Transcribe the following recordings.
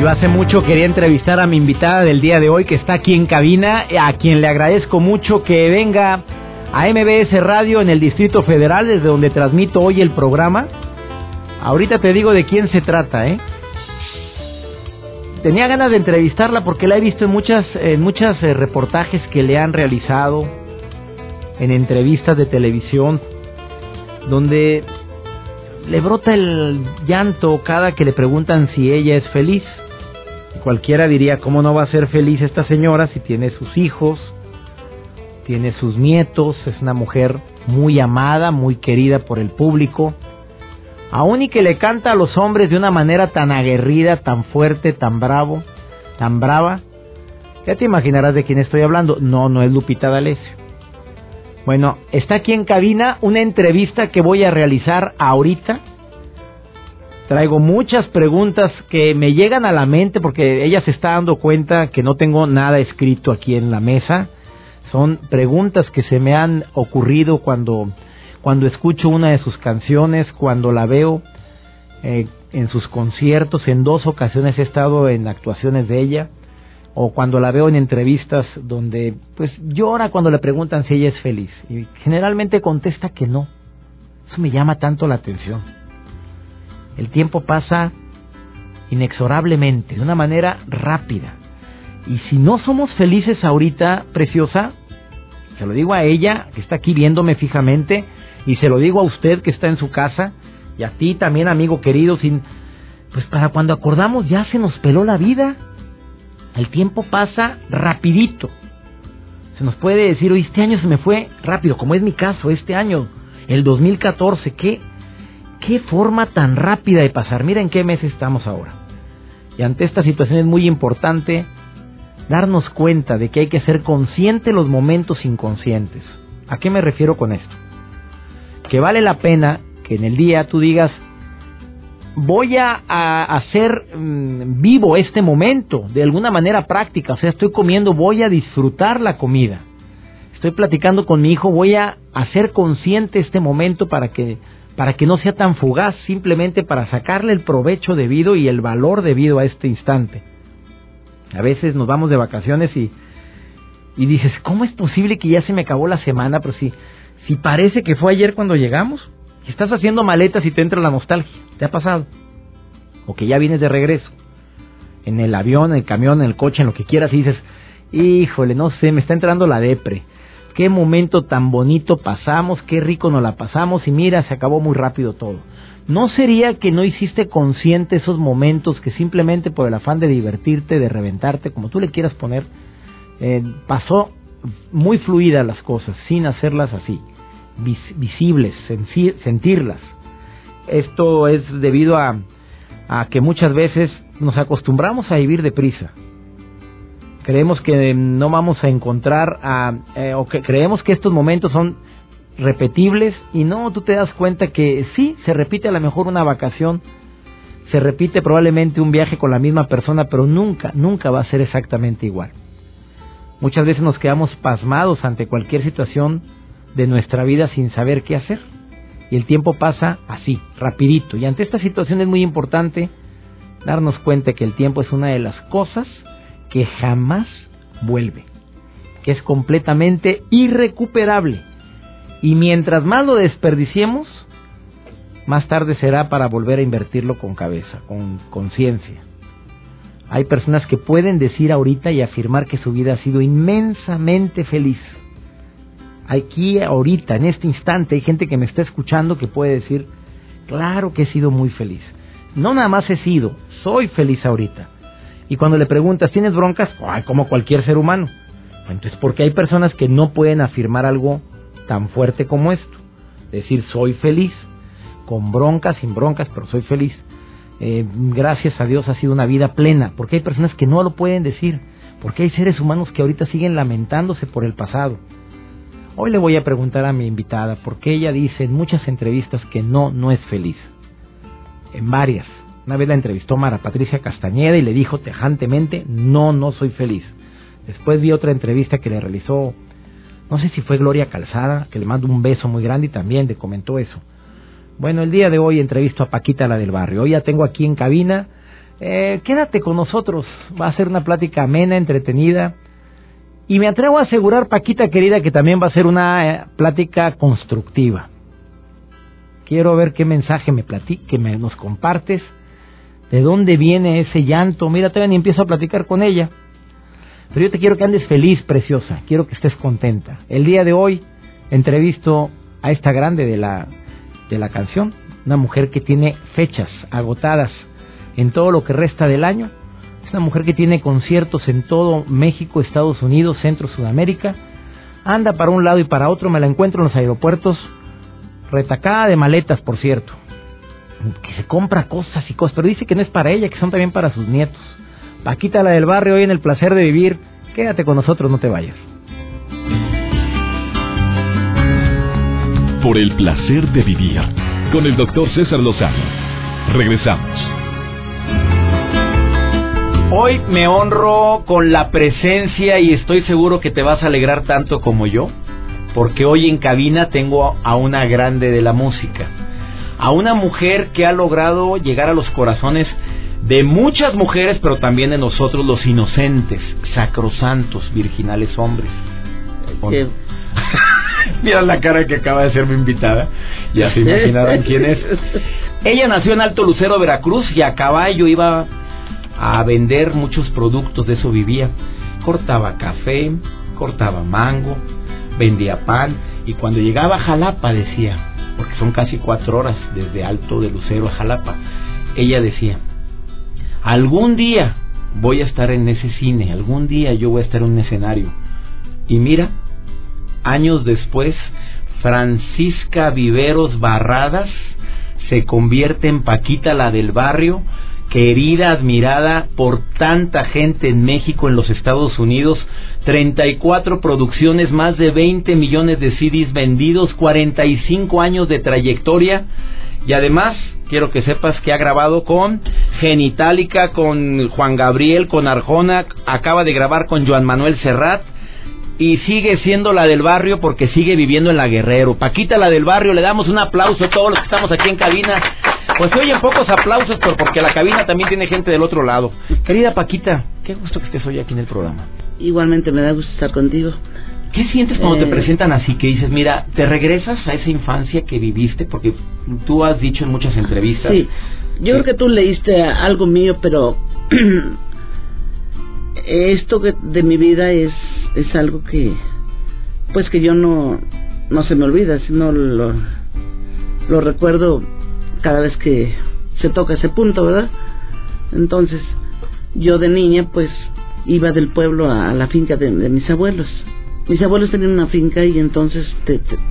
Yo hace mucho quería entrevistar a mi invitada del día de hoy que está aquí en cabina, a quien le agradezco mucho que venga a MBS Radio en el Distrito Federal, desde donde transmito hoy el programa. Ahorita te digo de quién se trata, ¿eh? Tenía ganas de entrevistarla porque la he visto en muchas, en muchas eh, reportajes que le han realizado, en entrevistas de televisión, donde le brota el llanto cada que le preguntan si ella es feliz. Cualquiera diría, ¿cómo no va a ser feliz esta señora si tiene sus hijos, tiene sus nietos, es una mujer muy amada, muy querida por el público, aún y que le canta a los hombres de una manera tan aguerrida, tan fuerte, tan bravo, tan brava? Ya te imaginarás de quién estoy hablando. No, no es Lupita D'Alessio. Bueno, está aquí en cabina una entrevista que voy a realizar ahorita Traigo muchas preguntas que me llegan a la mente porque ella se está dando cuenta que no tengo nada escrito aquí en la mesa. Son preguntas que se me han ocurrido cuando, cuando escucho una de sus canciones, cuando la veo eh, en sus conciertos. En dos ocasiones he estado en actuaciones de ella o cuando la veo en entrevistas donde pues llora cuando le preguntan si ella es feliz y generalmente contesta que no. Eso me llama tanto la atención. El tiempo pasa inexorablemente, de una manera rápida. Y si no somos felices ahorita, preciosa, se lo digo a ella, que está aquí viéndome fijamente, y se lo digo a usted que está en su casa, y a ti también, amigo querido, sin, pues para cuando acordamos ya se nos peló la vida. El tiempo pasa rapidito. Se nos puede decir, hoy este año se me fue rápido, como es mi caso, este año, el 2014, ¿qué? Qué forma tan rápida de pasar. Mira en qué mes estamos ahora. Y ante esta situación es muy importante darnos cuenta de que hay que ser consciente los momentos inconscientes. ¿A qué me refiero con esto? Que vale la pena que en el día tú digas, voy a, hacer mm, vivo este momento de alguna manera práctica, o sea, estoy comiendo, voy a disfrutar la comida. Estoy platicando con mi hijo, voy a hacer consciente este momento para que para que no sea tan fugaz, simplemente para sacarle el provecho debido y el valor debido a este instante. A veces nos vamos de vacaciones y, y dices, ¿cómo es posible que ya se me acabó la semana? Pero si, si parece que fue ayer cuando llegamos, estás haciendo maletas y te entra la nostalgia, ¿te ha pasado? O que ya vienes de regreso, en el avión, en el camión, en el coche, en lo que quieras, y dices, híjole, no sé, me está entrando la depre qué momento tan bonito pasamos, qué rico nos la pasamos y mira, se acabó muy rápido todo. ¿No sería que no hiciste consciente esos momentos que simplemente por el afán de divertirte, de reventarte, como tú le quieras poner, eh, pasó muy fluidas las cosas, sin hacerlas así, visibles, sentirlas? Esto es debido a, a que muchas veces nos acostumbramos a vivir deprisa creemos que no vamos a encontrar eh, o que creemos que estos momentos son repetibles y no, tú te das cuenta que sí, se repite a lo mejor una vacación, se repite probablemente un viaje con la misma persona, pero nunca, nunca va a ser exactamente igual. Muchas veces nos quedamos pasmados ante cualquier situación de nuestra vida sin saber qué hacer. Y el tiempo pasa así, rapidito. Y ante esta situación es muy importante darnos cuenta que el tiempo es una de las cosas que jamás vuelve, que es completamente irrecuperable. Y mientras más lo desperdiciemos, más tarde será para volver a invertirlo con cabeza, con conciencia. Hay personas que pueden decir ahorita y afirmar que su vida ha sido inmensamente feliz. Aquí, ahorita, en este instante, hay gente que me está escuchando que puede decir, claro que he sido muy feliz. No nada más he sido, soy feliz ahorita. Y cuando le preguntas, ¿tienes broncas? Ay, como cualquier ser humano. Entonces, porque hay personas que no pueden afirmar algo tan fuerte como esto. Decir, soy feliz, con broncas, sin broncas, pero soy feliz. eh, gracias a Dios ha sido una vida plena, porque hay personas que no lo pueden decir, porque hay seres humanos que ahorita siguen lamentándose por el pasado. Hoy le voy a preguntar a mi invitada, porque ella dice en muchas entrevistas que no, no es feliz. En varias. Una vez la entrevistó Mara Patricia Castañeda y le dijo tejantemente, no, no soy feliz. Después vi otra entrevista que le realizó, no sé si fue Gloria Calzada, que le mando un beso muy grande y también le comentó eso. Bueno, el día de hoy entrevisto a Paquita, la del barrio. Hoy ya tengo aquí en cabina. Eh, quédate con nosotros. Va a ser una plática amena, entretenida. Y me atrevo a asegurar, Paquita querida, que también va a ser una eh, plática constructiva. Quiero ver qué mensaje me que me nos compartes. ¿De dónde viene ese llanto? Mira, todavía ni empiezo a platicar con ella. Pero yo te quiero que andes feliz, preciosa. Quiero que estés contenta. El día de hoy entrevisto a esta grande de la, de la canción, una mujer que tiene fechas agotadas en todo lo que resta del año. Es una mujer que tiene conciertos en todo México, Estados Unidos, Centro, Sudamérica. Anda para un lado y para otro, me la encuentro en los aeropuertos, retacada de maletas, por cierto. Que se compra cosas y cosas, pero dice que no es para ella, que son también para sus nietos. Paquita, la del barrio, hoy en el placer de vivir. Quédate con nosotros, no te vayas. Por el placer de vivir, con el doctor César Lozano. Regresamos. Hoy me honro con la presencia y estoy seguro que te vas a alegrar tanto como yo, porque hoy en cabina tengo a una grande de la música, a una mujer que ha logrado llegar a los corazones de muchas mujeres, pero también de nosotros los inocentes, sacrosantos, virginales hombres. Mira la cara que acaba de ser mi invitada. Ya se imaginarán quién es. Ella nació en Alto Lucero, Veracruz, y a caballo iba a vender muchos productos, de eso vivía. Cortaba café, cortaba mango, vendía pan, y cuando llegaba a Jalapa decía, porque son casi cuatro horas desde Alto de Lucero a Jalapa, ella decía, algún día voy a estar en ese cine, algún día yo voy a estar en un escenario. Y mira, años después, Francisca Viveros Barradas se convierte en Paquita la del barrio, querida, admirada por tanta gente en México, en los Estados Unidos, 34 producciones, más de 20 millones de CDs vendidos, 45 años de trayectoria. Y además quiero que sepas que ha grabado con Genitalica, con Juan Gabriel, con Arjona, acaba de grabar con Joan Manuel Serrat y sigue siendo la del barrio porque sigue viviendo en la Guerrero. Paquita la del barrio, le damos un aplauso a todos los que estamos aquí en cabina. Pues se oyen pocos aplausos porque la cabina también tiene gente del otro lado. Querida Paquita, qué gusto que estés hoy aquí en el programa. Igualmente me da gusto estar contigo. ¿Qué sientes cuando te eh. presentan así? Que dices, mira, te regresas a esa infancia que viviste, porque tú has dicho en muchas entrevistas. Sí, yo creo que tú leíste algo mío, pero esto de mi vida es, es algo que, pues que yo no, no se me olvida, sino lo, lo recuerdo cada vez que se toca ese punto, ¿verdad? Entonces, yo de niña, pues iba del pueblo a, la finca de mis abuelos mis abuelos tenían una finca y entonces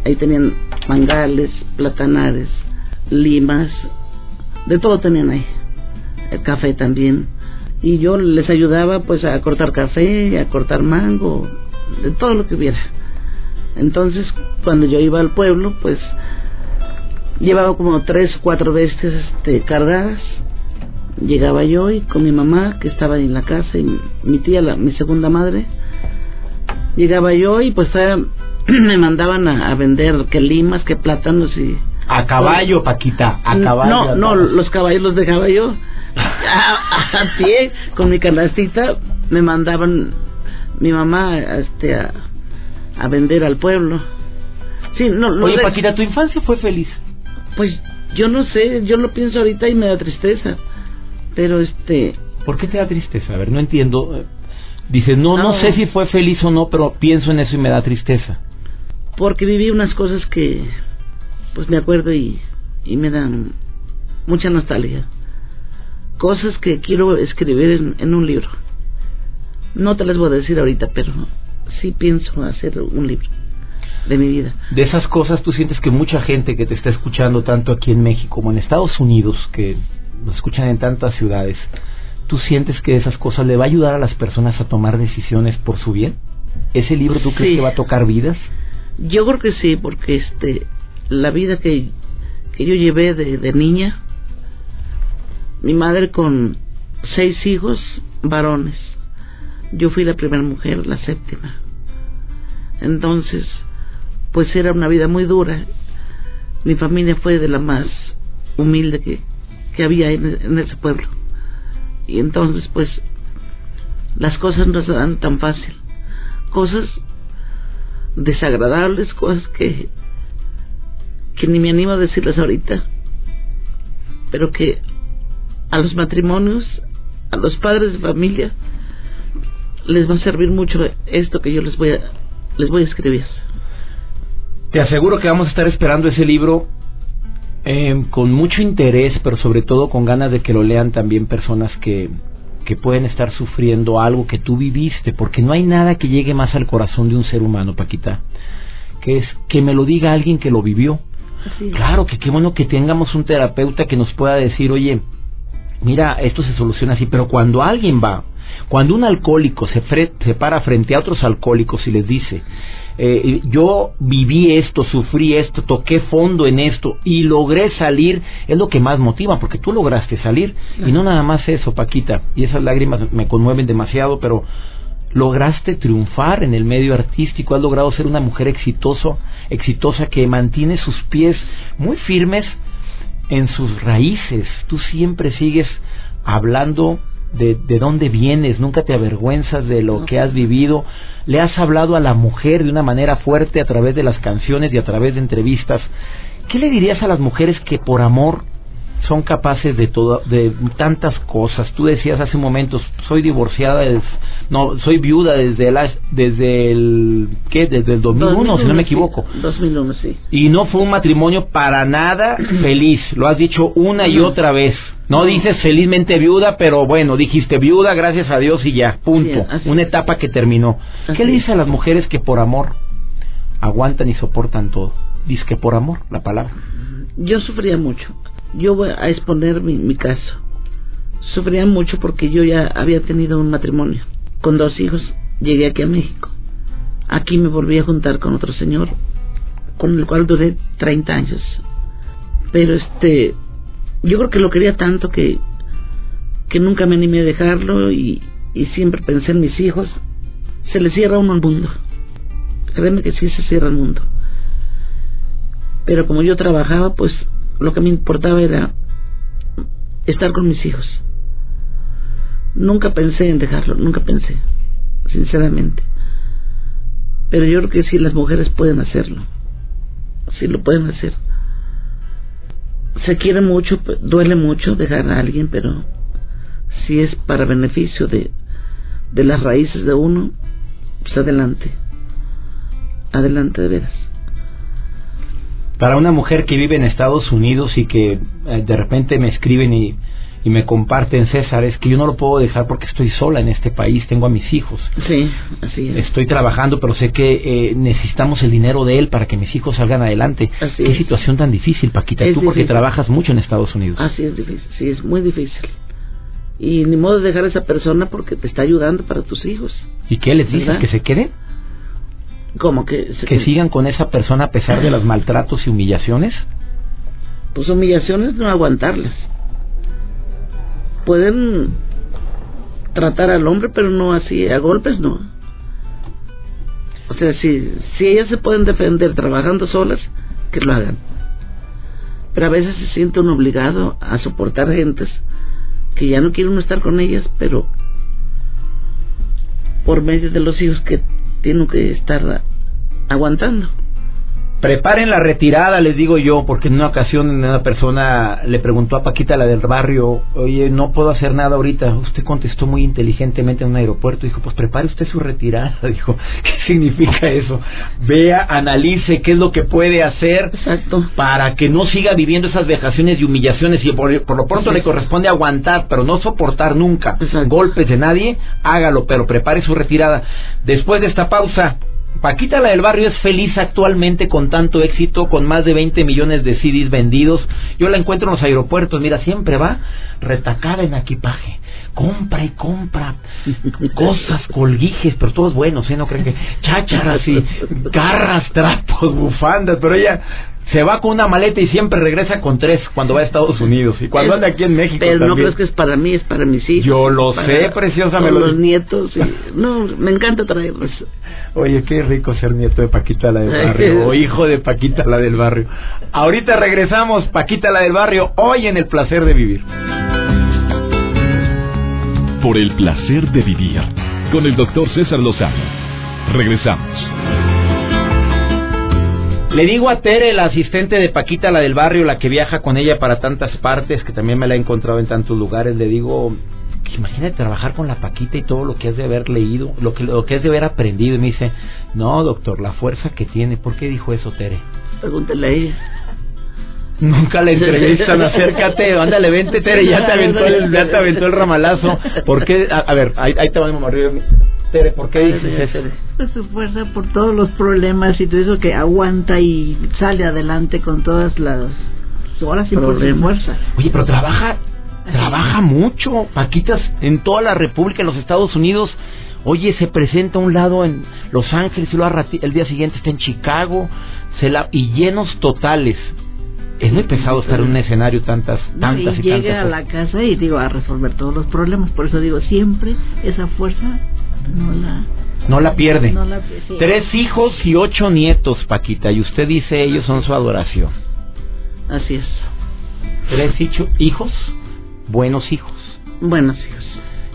ahí tenían mangales, platanares, limas, de todo tenían ahí. El café también. Y yo les ayudaba pues a cortar café, a cortar mango, de todo lo que hubiera. Entonces, cuando yo iba al pueblo, pues llevaba como tres, cuatro bestias este, cargadas. Llegaba yo y con mi mamá, que estaba en la casa, y mi tía, la, mi segunda madre, llegaba yo y pues me mandaban a, vender que limas, que plátanos y... A caballo, Paquita, a caballo. No, no, los caballos los dejaba yo a, pie, con mi canastita, me mandaban mi mamá este, a, a vender al pueblo. Sí, no, Oye, Paquita, ¿tu infancia fue feliz? Pues yo no sé, yo lo pienso ahorita y me da tristeza. Pero este... ¿Por qué te da tristeza? A ver, no entiendo. Dices, no, no, sé si fue feliz o no, pero pienso en eso y me da tristeza. Porque viví unas cosas que, pues me acuerdo y, y me dan mucha nostalgia. Cosas que quiero escribir en, un libro. No te las voy a decir ahorita, pero sí pienso hacer un libro de mi vida. De esas cosas, tú sientes que mucha gente que te está escuchando, tanto aquí en México como en Estados Unidos, que nos escuchan en tantas ciudades, ¿tú sientes que esas cosas le va a ayudar a las personas a tomar decisiones por su bien? ¿Ese libro tú crees que va a tocar vidas? Yo creo que sí, porque este la vida que, que yo llevé de, de niña, mi madre con seis hijos varones, yo fui la primera mujer, la séptima. Entonces, pues era una vida muy dura. Mi familia fue de la más humilde que, que había en, ese pueblo. Y entonces, pues, las cosas no se dan tan fácil. Cosas desagradables, cosas que, que ni me animo a decirles ahorita, pero que a los matrimonios, a los padres de familia, les va a servir mucho esto que yo les voy a, les voy a escribir. Te aseguro que vamos a estar esperando ese libro eh, con mucho interés, pero sobre todo con ganas de que lo lean también personas que, que pueden estar sufriendo algo que tú viviste, porque no hay nada que llegue más al corazón de un ser humano, Paquita, que es que me lo diga alguien que lo vivió. Claro, que qué bueno que tengamos un terapeuta que nos pueda decir, oye, mira, esto se soluciona así, pero cuando alguien va cuando un alcohólico se, se para frente a otros alcohólicos y les dice, eh, yo viví esto, sufrí esto, toqué fondo en esto y logré salir, es lo que más motiva, porque tú lograste salir. Y no nada más eso, Paquita, y esas lágrimas me conmueven demasiado, pero lograste triunfar en el medio artístico, has logrado ser una mujer exitoso, exitosa que mantiene sus pies muy firmes en sus raíces. Tú siempre sigues hablando de, de dónde vienes, nunca te avergüenzas de lo que has vivido. Le has hablado a la mujer de una manera fuerte a través de las canciones y a través de entrevistas. ¿Qué le dirías a las mujeres que por amor son capaces de todo, de tantas cosas. Tú decías hace un momento, soy divorciada, no, soy viuda desde el, desde el, ¿qué? Desde el 2001, si no me equivoco. 2001, sí. Y no fue un matrimonio para nada feliz, lo has dicho una y otra vez. No, dices felizmente viuda, pero bueno, dijiste viuda, gracias a Dios y ya, punto. una etapa que terminó. ¿Qué le dices a las mujeres que por amor aguantan y soportan todo? Dice que por amor, la palabra. Yo sufría mucho yo voy a exponer mi, caso. Sufría mucho porque yo ya había tenido un matrimonio. Con dos hijos llegué aquí a México. Aquí me volví a juntar con otro señor, con el cual duré 30 años. Pero este, yo creo que lo quería tanto que, que nunca me animé a dejarlo y, y siempre pensé en mis hijos. Se le cierra uno el mundo. Créeme que sí se cierra el mundo. Pero como yo trabajaba, pues lo que me importaba era estar con mis hijos. Nunca pensé en dejarlo, nunca pensé, sinceramente. Pero yo creo que sí las mujeres pueden hacerlo. Sí lo pueden hacer. Se quiere mucho, duele mucho dejar a alguien, pero si es para beneficio de, de las raíces de uno, pues adelante. Adelante de veras para una mujer que vive en Estados Unidos y que eh, de repente me escriben y, me comparten, César, es que yo no lo puedo dejar porque estoy sola en este país, tengo a mis hijos. Sí, así es. Estoy trabajando, pero sé que eh, necesitamos el dinero de él para que mis hijos salgan adelante. Qué situación tan difícil, Paquita, tú porque trabajas mucho en Estados Unidos. Así es difícil, sí, es muy difícil. Y ni modo de dejar a esa persona porque te está ayudando para tus hijos. ¿Y qué les dices? ¿Que se queden? ¿Cómo que? ¿Que sigan con esa persona a pesar de los maltratos y humillaciones? Pues humillaciones no aguantarlas. Pueden tratar al hombre, pero no así, a golpes no. O sea, si, si ellas se pueden defender trabajando solas, que lo hagan. Pero a veces se siente uno obligado a soportar gentes que ya no quieren estar con ellas, pero por medio de los hijos que tienen que estar aguantando. Preparen la retirada, les digo yo, porque en una ocasión una persona le preguntó a Paquita, la del barrio, oye, no puedo hacer nada ahorita. Usted contestó muy inteligentemente en un aeropuerto, dijo, pues prepare usted su retirada. Dijo, ¿qué significa eso? Vea, analice qué es lo que puede hacer Exacto. para que no siga viviendo esas vejaciones y humillaciones y por, lo pronto le corresponde aguantar, pero no soportar nunca golpes de nadie, hágalo, pero prepare su retirada. Después de esta pausa, Paquita la del barrio es feliz actualmente con tanto éxito, con más de 20 millones de CDs vendidos. Yo la encuentro en los aeropuertos, mira, siempre va retacada en equipaje. Compra y compra cosas, colguijes, pero todos buenos, ¿eh? No creen que chácharas y garras, trapos, bufandas, pero ella se va con una maleta y siempre regresa con tres cuando va a Estados Unidos. Y cuando anda aquí en México pero no crees que es para mí es para mis hijos yo lo sé preciosa me los nietos no me encanta traerlos. Oye qué rico ser nieto de Paquita la del barrio o hijo de Paquita la del barrio. Ahorita regresamos Paquita la del barrio hoy en el placer de vivir. Por el placer de vivir con el doctor César Lozano. Regresamos le digo a Tere, la asistente de Paquita, la del barrio, la que viaja con ella para tantas partes, que también me la he encontrado en tantos lugares, le digo, imagínate trabajar con la Paquita y todo lo que has de haber leído, lo que, lo que has de haber aprendido. Y me dice, no, doctor, la fuerza que tiene. ¿Por qué dijo eso, Tere? Pregúntale a ella. Nunca la entrevistan, acércate, ándale, vente, Tere, ya te aventó el, ya te aventó el ramalazo. ¿Por qué? A, ver, ahí, ahí te vamos arriba. Tere, ¿por qué dices eso? Pues su fuerza por todos los problemas y todo eso que aguanta y sale adelante con todas las horas y por fuerza. Oye, pero trabaja, trabaja mucho, Paquitas, en toda la República, en los Estados Unidos. Oye, se presenta a un lado en Los Ángeles y luego el día siguiente está en Chicago, se la, y llenos totales. Es muy pesado estar en un escenario tantas, tantas y, y llega a la casa y digo a resolver todos los problemas. Por eso digo siempre esa fuerza no la no la pierde. Tres hijos y ocho nietos, Paquita, y usted dice ellos son su adoración. Así es. Tres hijos, buenos hijos. Buenos hijos.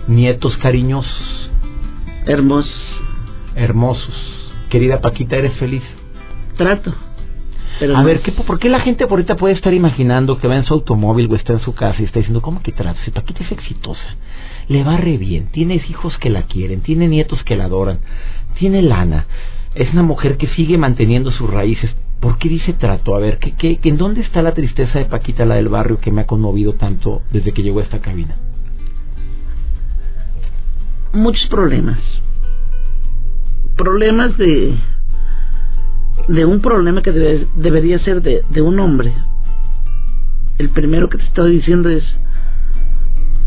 Nietos cariñosos. Hermosos. Hermosos. Querida Paquita, ¿eres feliz? Trato. A ver, ¿qué, ¿por qué la gente por ahorita puede estar imaginando que va en su automóvil o está en su casa y está diciendo, ¿cómo que trato? Si Paquita es exitosa le va re bien, tienes hijos que la quieren, tiene nietos que la adoran, tiene lana, es una mujer que sigue manteniendo sus raíces. ¿Por qué dice trato? A ver, ¿qué, qué, ¿en dónde está la tristeza de Paquita, la del barrio, que me ha conmovido tanto desde que llegó a esta cabina? Muchos problemas. Problemas de de un problema que debería ser de, un hombre. El primero que te estoy diciendo es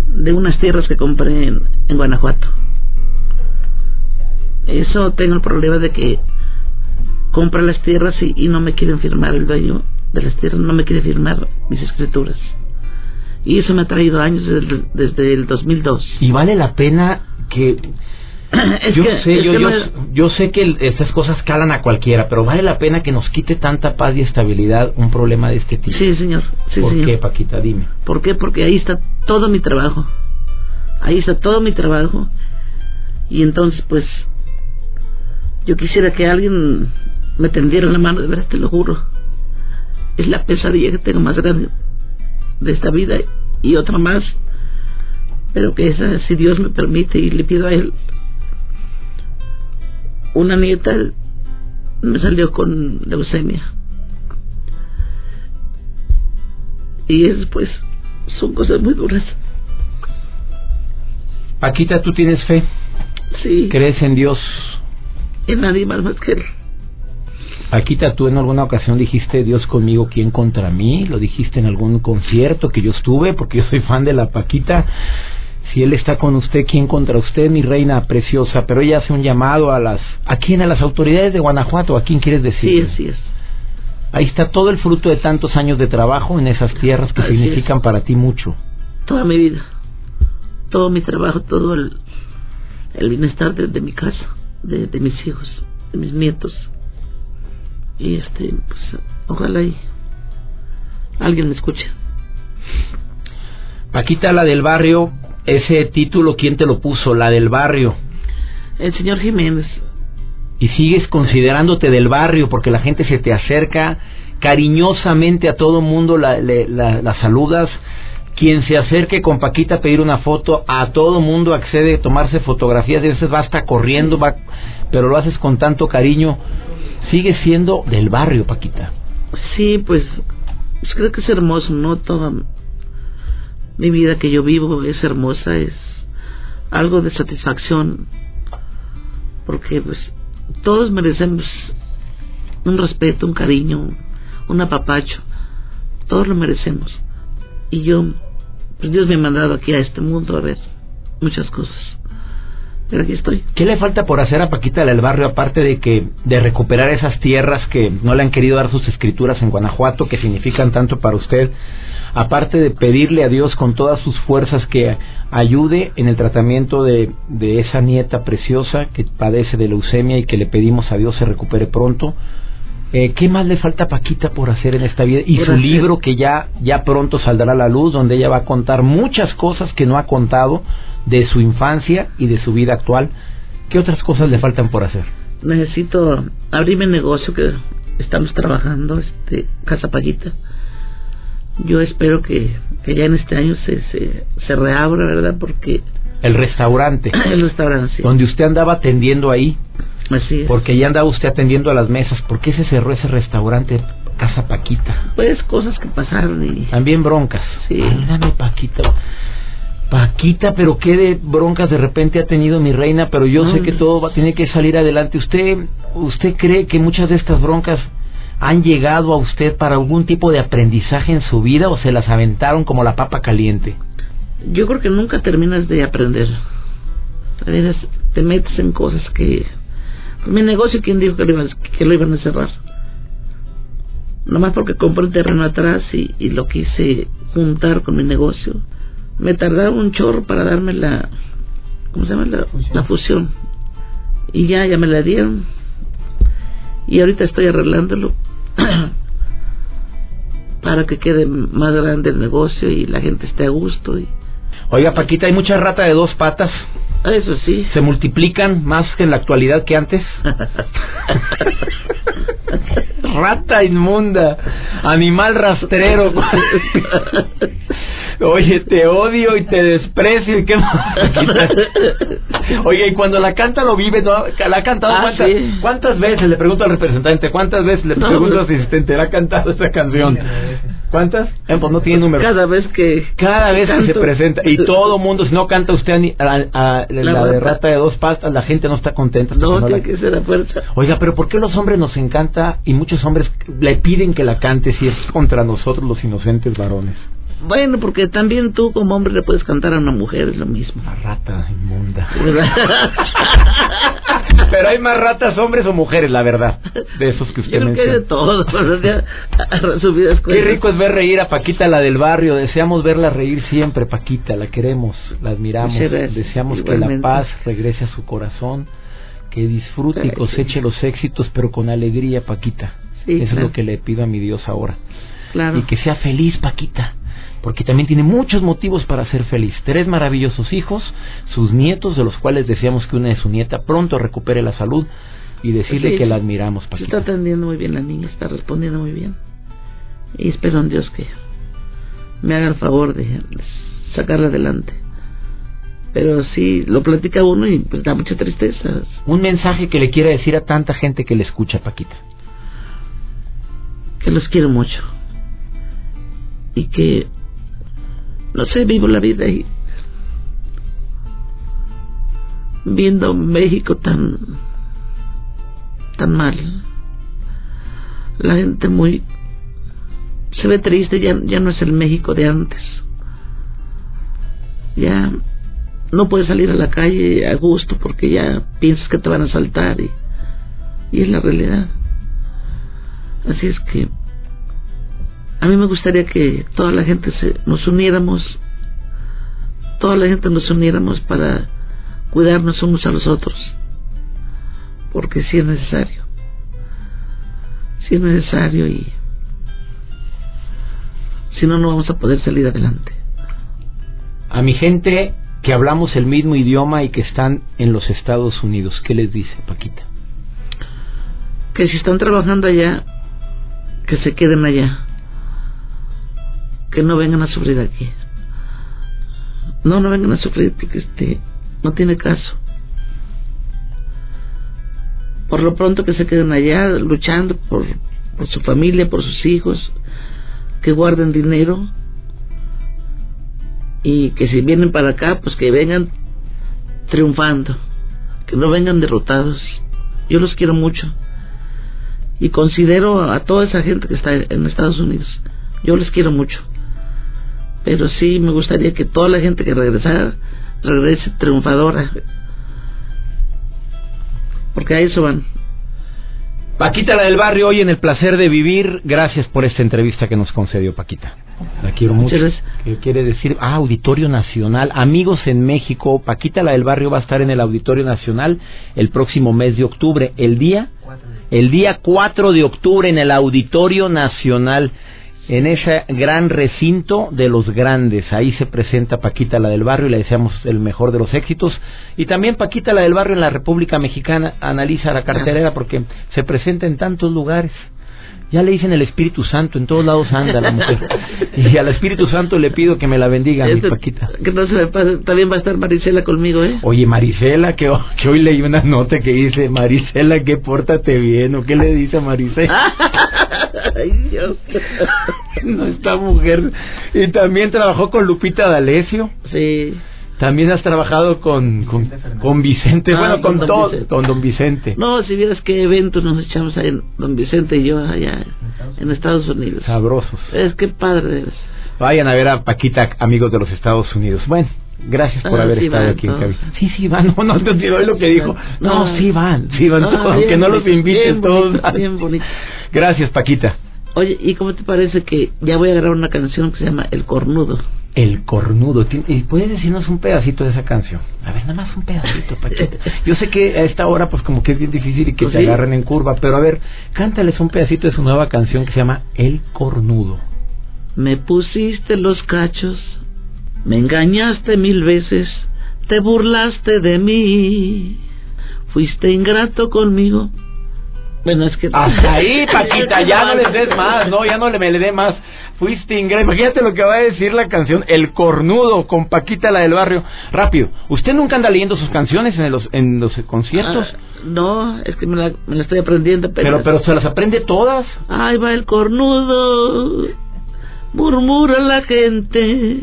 de unas tierras que compré en, Guanajuato. Eso tengo el problema de que compra las tierras y, no me quieren firmar el dueño de las tierras, no me quiere firmar mis escrituras. Y eso me ha traído años desde, desde el 2002. ¿Y vale la pena que yo sé, yo, yo, sé que estas cosas calan a cualquiera, pero vale la pena que nos quite tanta paz y estabilidad un problema de este tipo. Sí, señor. Sí, ¿Por qué, Paquita? Dime. ¿Por qué? Porque ahí está todo mi trabajo. Ahí está todo mi trabajo. Y entonces, pues, yo quisiera que alguien me tendiera la mano, de veras te lo juro. Es la pesadilla que tengo más grande de esta vida y otra más. Pero que esa, si Dios me permite, y le pido a Él una nieta me salió con leucemia. Y es pues, son cosas muy duras. Paquita, ¿tú tienes fe? Sí. ¿Crees en Dios? En nadie más más que Él. Paquita, tú en alguna ocasión dijiste Dios conmigo, ¿quién contra mí? ¿Lo dijiste en algún concierto que yo estuve? Porque yo soy fan de la Paquita. Si Él está con usted, ¿quién contra usted, mi reina preciosa? Pero ella hace un llamado a las... ¿A quién? A las autoridades de Guanajuato. ¿A quién quieres decir? Sí, así es. Ahí está todo el fruto de tantos años de trabajo en esas tierras que significan para ti mucho. Toda mi vida. Todo mi trabajo, todo el, el bienestar de, mi casa, de, de, mis hijos, de mis nietos. Y este, pues, ojalá y alguien me escuche. Paquita, la del barrio, ese título, ¿quién te lo puso? La del barrio. El señor Jiménez. Y sigues considerándote del barrio porque la gente se te acerca cariñosamente a todo mundo, la, la, saludas. Quien se acerque con Paquita a pedir una foto, a todo mundo accede a tomarse fotografías, a veces va hasta corriendo, va, pero lo haces con tanto cariño. Sigue siendo del barrio, Paquita. Sí, pues, pues creo que es hermoso, ¿no? Toda, mi vida que yo vivo es hermosa, es algo de satisfacción, porque pues todos merecemos un respeto, un cariño, un apapacho. Todos lo merecemos. Y yo, pues Dios me ha mandado aquí a este mundo a ver muchas cosas. Pero aquí estoy. ¿Qué le falta por hacer a Paquita del barrio aparte de que de recuperar esas tierras que no le han querido dar sus escrituras en Guanajuato que significan tanto para usted? Aparte de pedirle a Dios con todas sus fuerzas que ayude en el tratamiento de, de esa nieta preciosa que padece de leucemia y que le pedimos a Dios se recupere pronto. Eh, ¿Qué más le falta a Paquita por hacer en esta vida? Y su libro que ya, ya pronto saldrá a la luz, donde ella va a contar muchas cosas que no ha contado de su infancia y de su vida actual. ¿Qué otras cosas le faltan por hacer? Necesito abrirme negocio que estamos trabajando, este Casa Paquita. Yo espero que, que ya en este año se, se, se reabra, ¿verdad? Porque... El restaurante. El restaurante, sí. Donde usted andaba atendiendo ahí. Así es. Porque ya andaba usted atendiendo a las mesas. ¿Por qué se cerró ese restaurante Casa Paquita? Pues cosas que pasaron y... También broncas. Sí. Ándame, Paquita. Paquita, pero qué de broncas de repente ha tenido mi reina, pero yo sé que todo va, tiene que salir adelante. ¿Usted, ¿Usted cree que muchas de estas broncas han llegado a usted para algún tipo de aprendizaje en su vida o se las aventaron como la papa caliente? Yo creo que nunca terminas de aprender. A veces te metes en cosas que... Mi negocio, ¿quién dijo que lo, iban, que lo iban a cerrar? Nomás porque compré el terreno atrás y, y lo quise juntar con mi negocio. Me tardaron un chorro para darme la... ¿Cómo se llama? La, la fusión. Y ya, ya me la dieron. Y ahorita estoy arreglándolo para que quede más grande el negocio y la gente esté a gusto. Y... Oiga, Paquita, hay mucha rata de dos patas. Eso sí. ¿Se multiplican más en la actualidad que antes? Rata inmunda, animal rastrero. Oye, te odio y te desprecio y qué más. Oye, y cuando la canta lo vive, ¿no? La ha cantado Ah, cuántas, sí. cuántas veces, le pregunto al representante, cuántas veces le No, pregunto al pues- asistente, ¿le ha cantado esa canción? ¿Cuántas? Eh, pues no tiene número. Cada vez que... Cada vez que se presenta y todo mundo, si no canta usted a ni- a- a- la, La de rata. de dos patas, la gente no está contenta. No, la- tiene que ser a fuerza. Oiga, pero ¿por qué los hombres nos encanta y muchos hombres le piden que la cante si es contra nosotros los inocentes varones? Bueno, porque también tú como hombre le puedes cantar a una mujer, es lo mismo. La rata inmunda. Pero hay más ratas hombres o mujeres, la verdad, de esos que Yo usted creo que hay de menciona. todo, resumidas Qué rico es ver reír a Paquita, la del barrio. Deseamos verla reír siempre, Paquita. La queremos, la admiramos. Deseamos que Igualmente. la paz regrese a su corazón, que disfrute y coseche sí. los éxitos, pero con alegría, Paquita. Sí, Eso es claro. lo que le pido a mi Dios ahora. Claro. Y que sea feliz, Paquita. Porque también tiene muchos motivos para ser feliz. Tres maravillosos hijos, sus nietos, de los cuales deseamos que una de su nieta pronto recupere la salud y decirle Sí, que la admiramos, Paquita. está atendiendo muy bien la niña, está respondiendo muy bien. Y espero en Dios que me haga el favor de sacarla adelante. Pero sí, lo platica uno y pues da mucha tristeza. Un mensaje que le quiera decir a tanta gente que le escucha, Paquita. Que los quiero mucho. Y que, no sé, vivo la vida y viendo México tan tan mal. La gente muy se ve triste ya ya no es el México de antes. Ya no puedes salir a la calle a gusto porque ya piensas que te van a asaltar y, y es la realidad. Así es que a mí me gustaría que toda la gente se, nos uniéramos toda la gente nos uniéramos para cuidarnos unos a los otros porque sí es necesario sí es necesario y si no no vamos a poder salir adelante A mi gente que hablamos el mismo idioma y que están en los Estados Unidos, ¿qué les dice, Paquita? que si están trabajando allá que se queden allá que no vengan a sufrir aquí no no vengan a sufrir porque este no tiene caso por lo pronto que se queden allá luchando por, por su familia por sus hijos que guarden dinero y que si vienen para acá pues que vengan triunfando que no vengan derrotados Yo los quiero mucho. Y considero a toda esa gente que está en Estados Unidos. Yo les quiero mucho. Pero sí me gustaría que toda la gente que regresara regrese triunfadora. Porque a eso van. Paquita, la del barrio, hoy en el placer de vivir. Gracias por esta entrevista que nos concedió Paquita. La quiero mucho. ¿Qué quiere decir? Ah, Auditorio Nacional. Amigos en México, Paquita, la del barrio, va a estar en el Auditorio Nacional el próximo mes de octubre. El día, el día 4 de octubre en el Auditorio Nacional en ese gran recinto de los grandes. Ahí se presenta Paquita la del barrio y le deseamos el mejor de los éxitos. Y también Paquita la del barrio en la República Mexicana analiza la cartelera porque se presenta en tantos lugares. Ya le dicen el Espíritu Santo, en todos lados anda la mujer. Y al Espíritu Santo le pido que me la bendiga, mi este, Paquita. Que no se me pase. También va a estar Marisela conmigo, ¿eh? Oye, Marisela, que, que hoy leí una nota que dice, Marisela, que pórtate bien, ¿o qué le dice a Marisela? Ay, Dios. no, esta mujer. Y también trabajó con Lupita D'Alessio. Sí. También has trabajado con, con, Vicente, bueno, ah, con, todo, con Don Vicente. No, si vieras qué evento nos echamos ahí, Don Vicente y yo allá en Estados Unidos. Sabrosos. Es que padre. Vayan a ver a Paquita, amigos de los Estados Unidos. Bueno, gracias por ah, haber estado aquí en Sí, sí van, no, no te olvidó lo que dijo. No, sí van, sí van todos, aunque no los invites todos. bien bonito. Gracias, Paquita. Oye, ¿y cómo te parece que ya voy a grabar una canción que se llama El Cornudo? El Cornudo. ¿Y puedes decirnos un pedacito de esa canción? A ver, nada más un pedacito, Pachete. Yo sé que a esta hora, pues como que es bien difícil y que se pues agarren en curva, pero a ver, cántales un pedacito de su nueva canción que se llama El Cornudo. Me pusiste los cachos, me engañaste mil veces, te burlaste de mí, fuiste ingrato conmigo bueno, es que... Hasta ahí, Paquita, ya no le des más, no, ya no le me le dé más. Fuiste ingrata. Imagínate lo que va a decir la canción El Cornudo con Paquita, la del barrio. Rápido, ¿usted nunca anda leyendo sus canciones en los, en los conciertos? Ah, no, es que me la, me la estoy aprendiendo. Pero, pero se las aprende todas. Ahí va el cornudo, murmura la gente,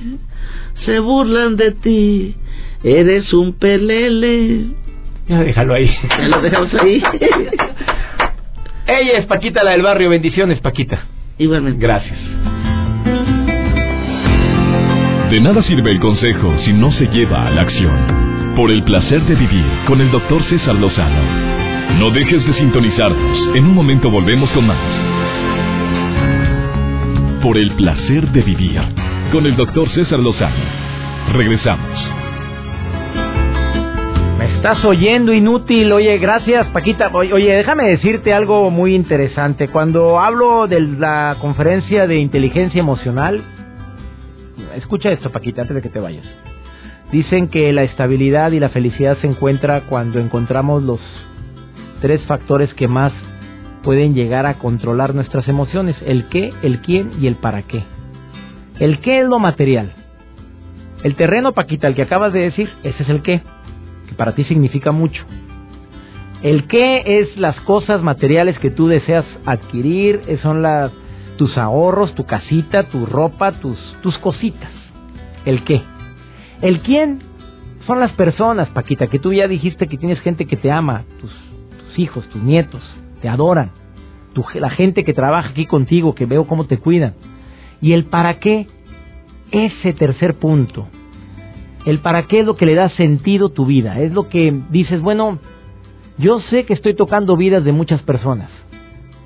se burlan de ti, eres un pelele. Ya déjalo ahí. Ya lo dejamos ahí. Ella es Paquita, la del barrio. Bendiciones, Paquita. Igualmente. Gracias. De nada sirve el consejo si no se lleva a la acción. Por el placer de vivir con el doctor César Lozano. No dejes de sintonizarnos. En un momento volvemos con más. Por el placer de vivir con el doctor César Lozano. Regresamos estás oyendo inútil. Oye, gracias, Paquita. Oye, déjame decirte algo muy interesante. Cuando hablo de la conferencia de inteligencia emocional, escucha esto, Paquita, antes de que te vayas. Dicen que la estabilidad y la felicidad se encuentra cuando encontramos los tres factores que más pueden llegar a controlar nuestras emociones, el qué, el quién y el para qué. El qué es lo material. El terreno, Paquita, el que acabas de decir, ese es el qué que para ti significa mucho. El qué es las cosas materiales que tú deseas adquirir, eh, son las, tus ahorros, tu casita, tu ropa, tus, tus cositas. El qué. El quién son las personas, Paquita, que tú ya dijiste que tienes gente que te ama, tus, tus hijos, tus nietos, te adoran, tu, la gente que trabaja aquí contigo, que veo cómo te cuidan. Y el para qué, ese tercer punto, el para qué es lo que le da sentido a tu vida. Es lo que dices, bueno, yo sé que estoy tocando vidas de muchas personas.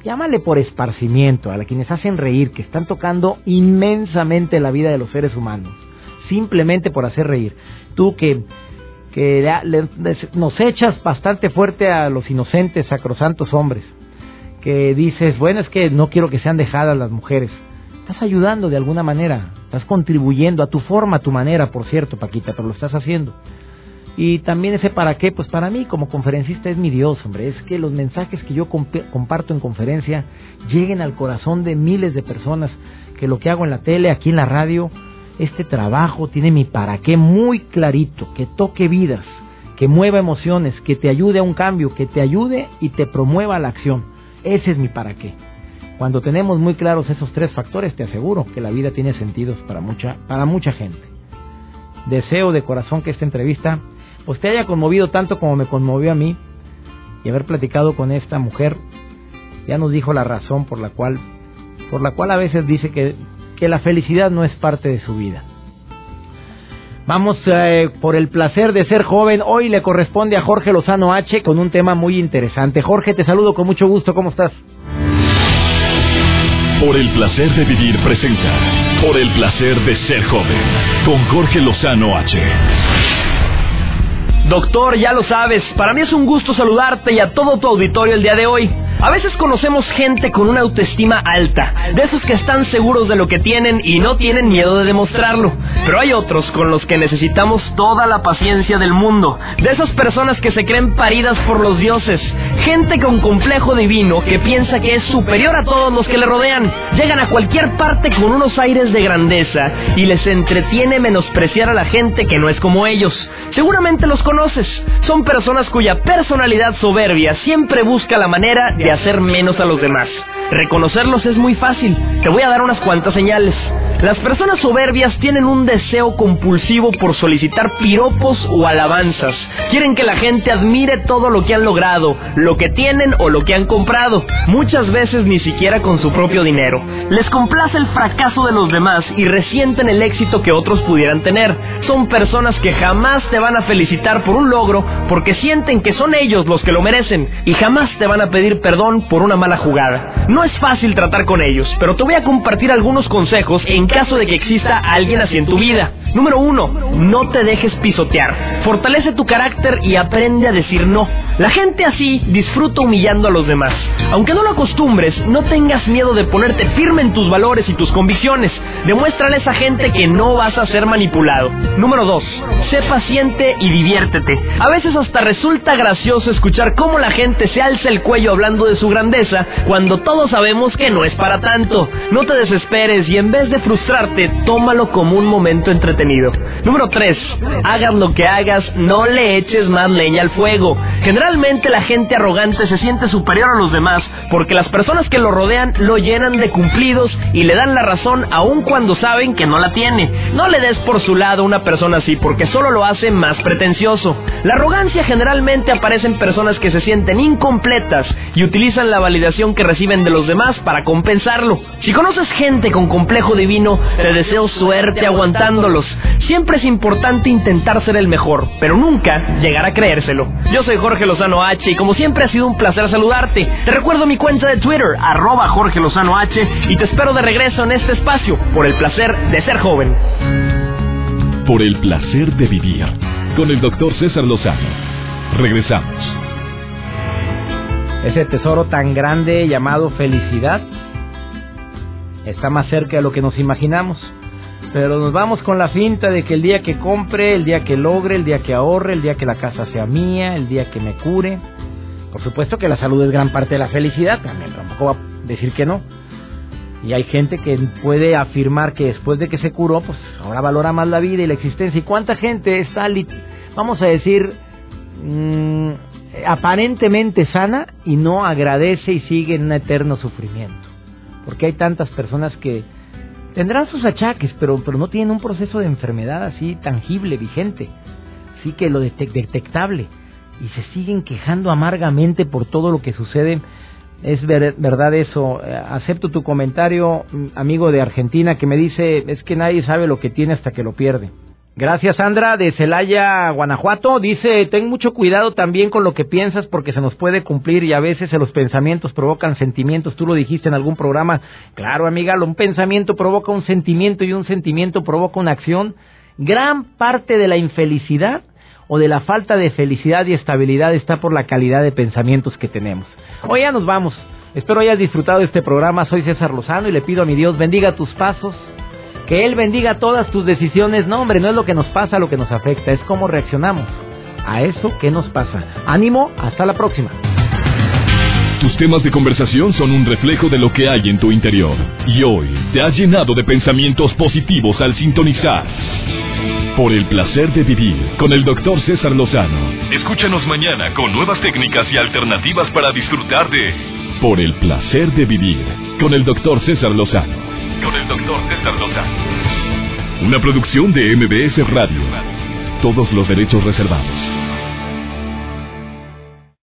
Llámale por esparcimiento a quienes hacen reír, que están tocando inmensamente la vida de los seres humanos. Simplemente por hacer reír. Tú que, que nos echas bastante fuerte a los inocentes, sacrosantos hombres. Que dices, bueno, es que no quiero que sean dejadas las mujeres. Estás ayudando de alguna manera Estás contribuyendo a tu forma, a tu manera, por cierto, Paquita, pero lo estás haciendo. Y también ese para qué, pues para mí como conferencista es mi Dios, hombre. Es que los mensajes que yo comparto en conferencia lleguen al corazón de miles de personas. Que lo que hago en la tele, aquí en la radio, este trabajo tiene mi para qué muy clarito. Que toque vidas, que mueva emociones, que te ayude a un cambio, que te ayude y te promueva la acción. Ese es mi para qué. Cuando tenemos muy claros esos tres factores, te aseguro que la vida tiene sentidos para mucha, para mucha gente. Deseo de corazón que esta entrevista pues te haya conmovido tanto como me conmovió a mí y haber platicado con esta mujer, ya nos dijo la razón por la cual, por la cual a veces dice que, que la felicidad no es parte de su vida. Vamos eh, por el placer de ser joven. Hoy le corresponde a Jorge Lozano H con un tema muy interesante. Jorge, te saludo con mucho gusto. ¿Cómo estás? Por el placer de vivir presenta. Por el placer de ser joven. Con Jorge Lozano H. Doctor, ya lo sabes, para mí es un gusto saludarte y a todo tu auditorio el día de hoy. A veces conocemos gente con una autoestima alta, de esos que están seguros de lo que tienen y no tienen miedo de demostrarlo. Pero hay otros con los que necesitamos toda la paciencia del mundo, de esas personas que se creen paridas por los dioses, gente con complejo divino que piensa que es superior a todos los que le rodean. Llegan a cualquier parte con unos aires de grandeza y les entretiene menospreciar a la gente que no es como ellos. Seguramente los conoces, son personas cuya personalidad soberbia siempre busca la manera de hacer menos a los demás. Reconocerlos es muy fácil. Te voy a dar unas cuantas señales. Las personas soberbias tienen un deseo compulsivo por solicitar piropos o alabanzas. Quieren que la gente admire todo lo que han logrado, lo que tienen o lo que han comprado, muchas veces ni siquiera con su propio dinero. Les complace el fracaso de los demás y resienten el éxito que otros pudieran tener. Son personas que jamás te van a felicitar por un logro porque sienten que son ellos los que lo merecen y jamás te van a pedir perdón por una mala jugada. No es fácil tratar con ellos, pero te voy a compartir algunos consejos en caso de que exista alguien así en tu vida. Número uno, no te dejes pisotear. Fortalece tu carácter y aprende a decir no. La gente así disfruta humillando a los demás. Aunque no lo acostumbres, no tengas miedo de ponerte firme en tus valores y tus convicciones. Demuéstrale a esa gente que no vas a ser manipulado. Número dos, sé paciente y diviértete. A veces hasta resulta gracioso escuchar cómo la gente se alza el cuello hablando de su grandeza cuando todos sabemos que no es para tanto. No te desesperes y en vez de frustrarte, tómalo como un momento entretenido. Número 3. Hagas lo que hagas, no le eches más leña al fuego. Generalmente la gente arrogante se siente superior a los demás porque las personas que lo rodean lo llenan de cumplidos y le dan la razón aun cuando saben que no la tiene. No le des por su lado a una persona así porque solo lo hace más pretencioso. La arrogancia generalmente aparece en personas que se sienten incompletas y utilizan la validación que reciben de los demás para compensarlo. Si conoces gente con complejo divino, te deseo suerte aguantándolos. Siempre es importante intentar ser el mejor, pero nunca llegar a creérselo. Yo soy Jorge Lozano H y como siempre ha sido un placer saludarte. Te recuerdo mi cuenta de Twitter, arroba Jorge Lozano H, y te espero de regreso en este espacio por el placer de ser joven. Por el placer de vivir con el doctor César Lozano. Regresamos. Ese tesoro tan grande llamado felicidad está más cerca de lo que nos imaginamos. Pero nos vamos con la finta de que el día que compre, el día que logre, el día que ahorre, el día que la casa sea mía, el día que me cure. Por supuesto que la salud es gran parte de la felicidad, también tampoco va a decir que no. Y hay gente que puede afirmar que después de que se curó, pues ahora valora más la vida y la existencia. ¿Y cuánta gente está, vamos a decir, mmm, aparentemente sana y no agradece y sigue en un eterno sufrimiento? Porque hay tantas personas que tendrán sus achaques, pero, pero no tienen un proceso de enfermedad así tangible, vigente, así que lo detectable, y se siguen quejando amargamente por todo lo que sucede. Es verdad eso. Eh, acepto tu comentario, amigo de Argentina, que me dice, es que nadie sabe lo que tiene hasta que lo pierde. Gracias, Sandra, de Celaya, Guanajuato. Dice, ten mucho cuidado también con lo que piensas porque se nos puede cumplir y a veces los pensamientos provocan sentimientos. Tú lo dijiste en algún programa. Claro, amiga, un pensamiento provoca un sentimiento y un sentimiento provoca una acción. Gran parte de la infelicidad o de la falta de felicidad y estabilidad está por la calidad de pensamientos que tenemos. Hoy ya nos vamos. Espero hayas disfrutado este programa. Soy César Lozano y le pido a mi Dios bendiga tus pasos que Él bendiga todas tus decisiones. No, hombre, no es lo que nos pasa lo que nos afecta, es cómo reaccionamos a eso que nos pasa. Ánimo, hasta la próxima. Tus temas de conversación son un reflejo de lo que hay en tu interior. Y hoy te has llenado de pensamientos positivos al sintonizar. Por el placer de vivir con el doctor César Lozano. Escúchanos mañana con nuevas técnicas y alternativas para disfrutar de Por el placer de vivir con el doctor César Lozano con el doctor César. Una producción de MBS Radio. Todos los derechos reservados.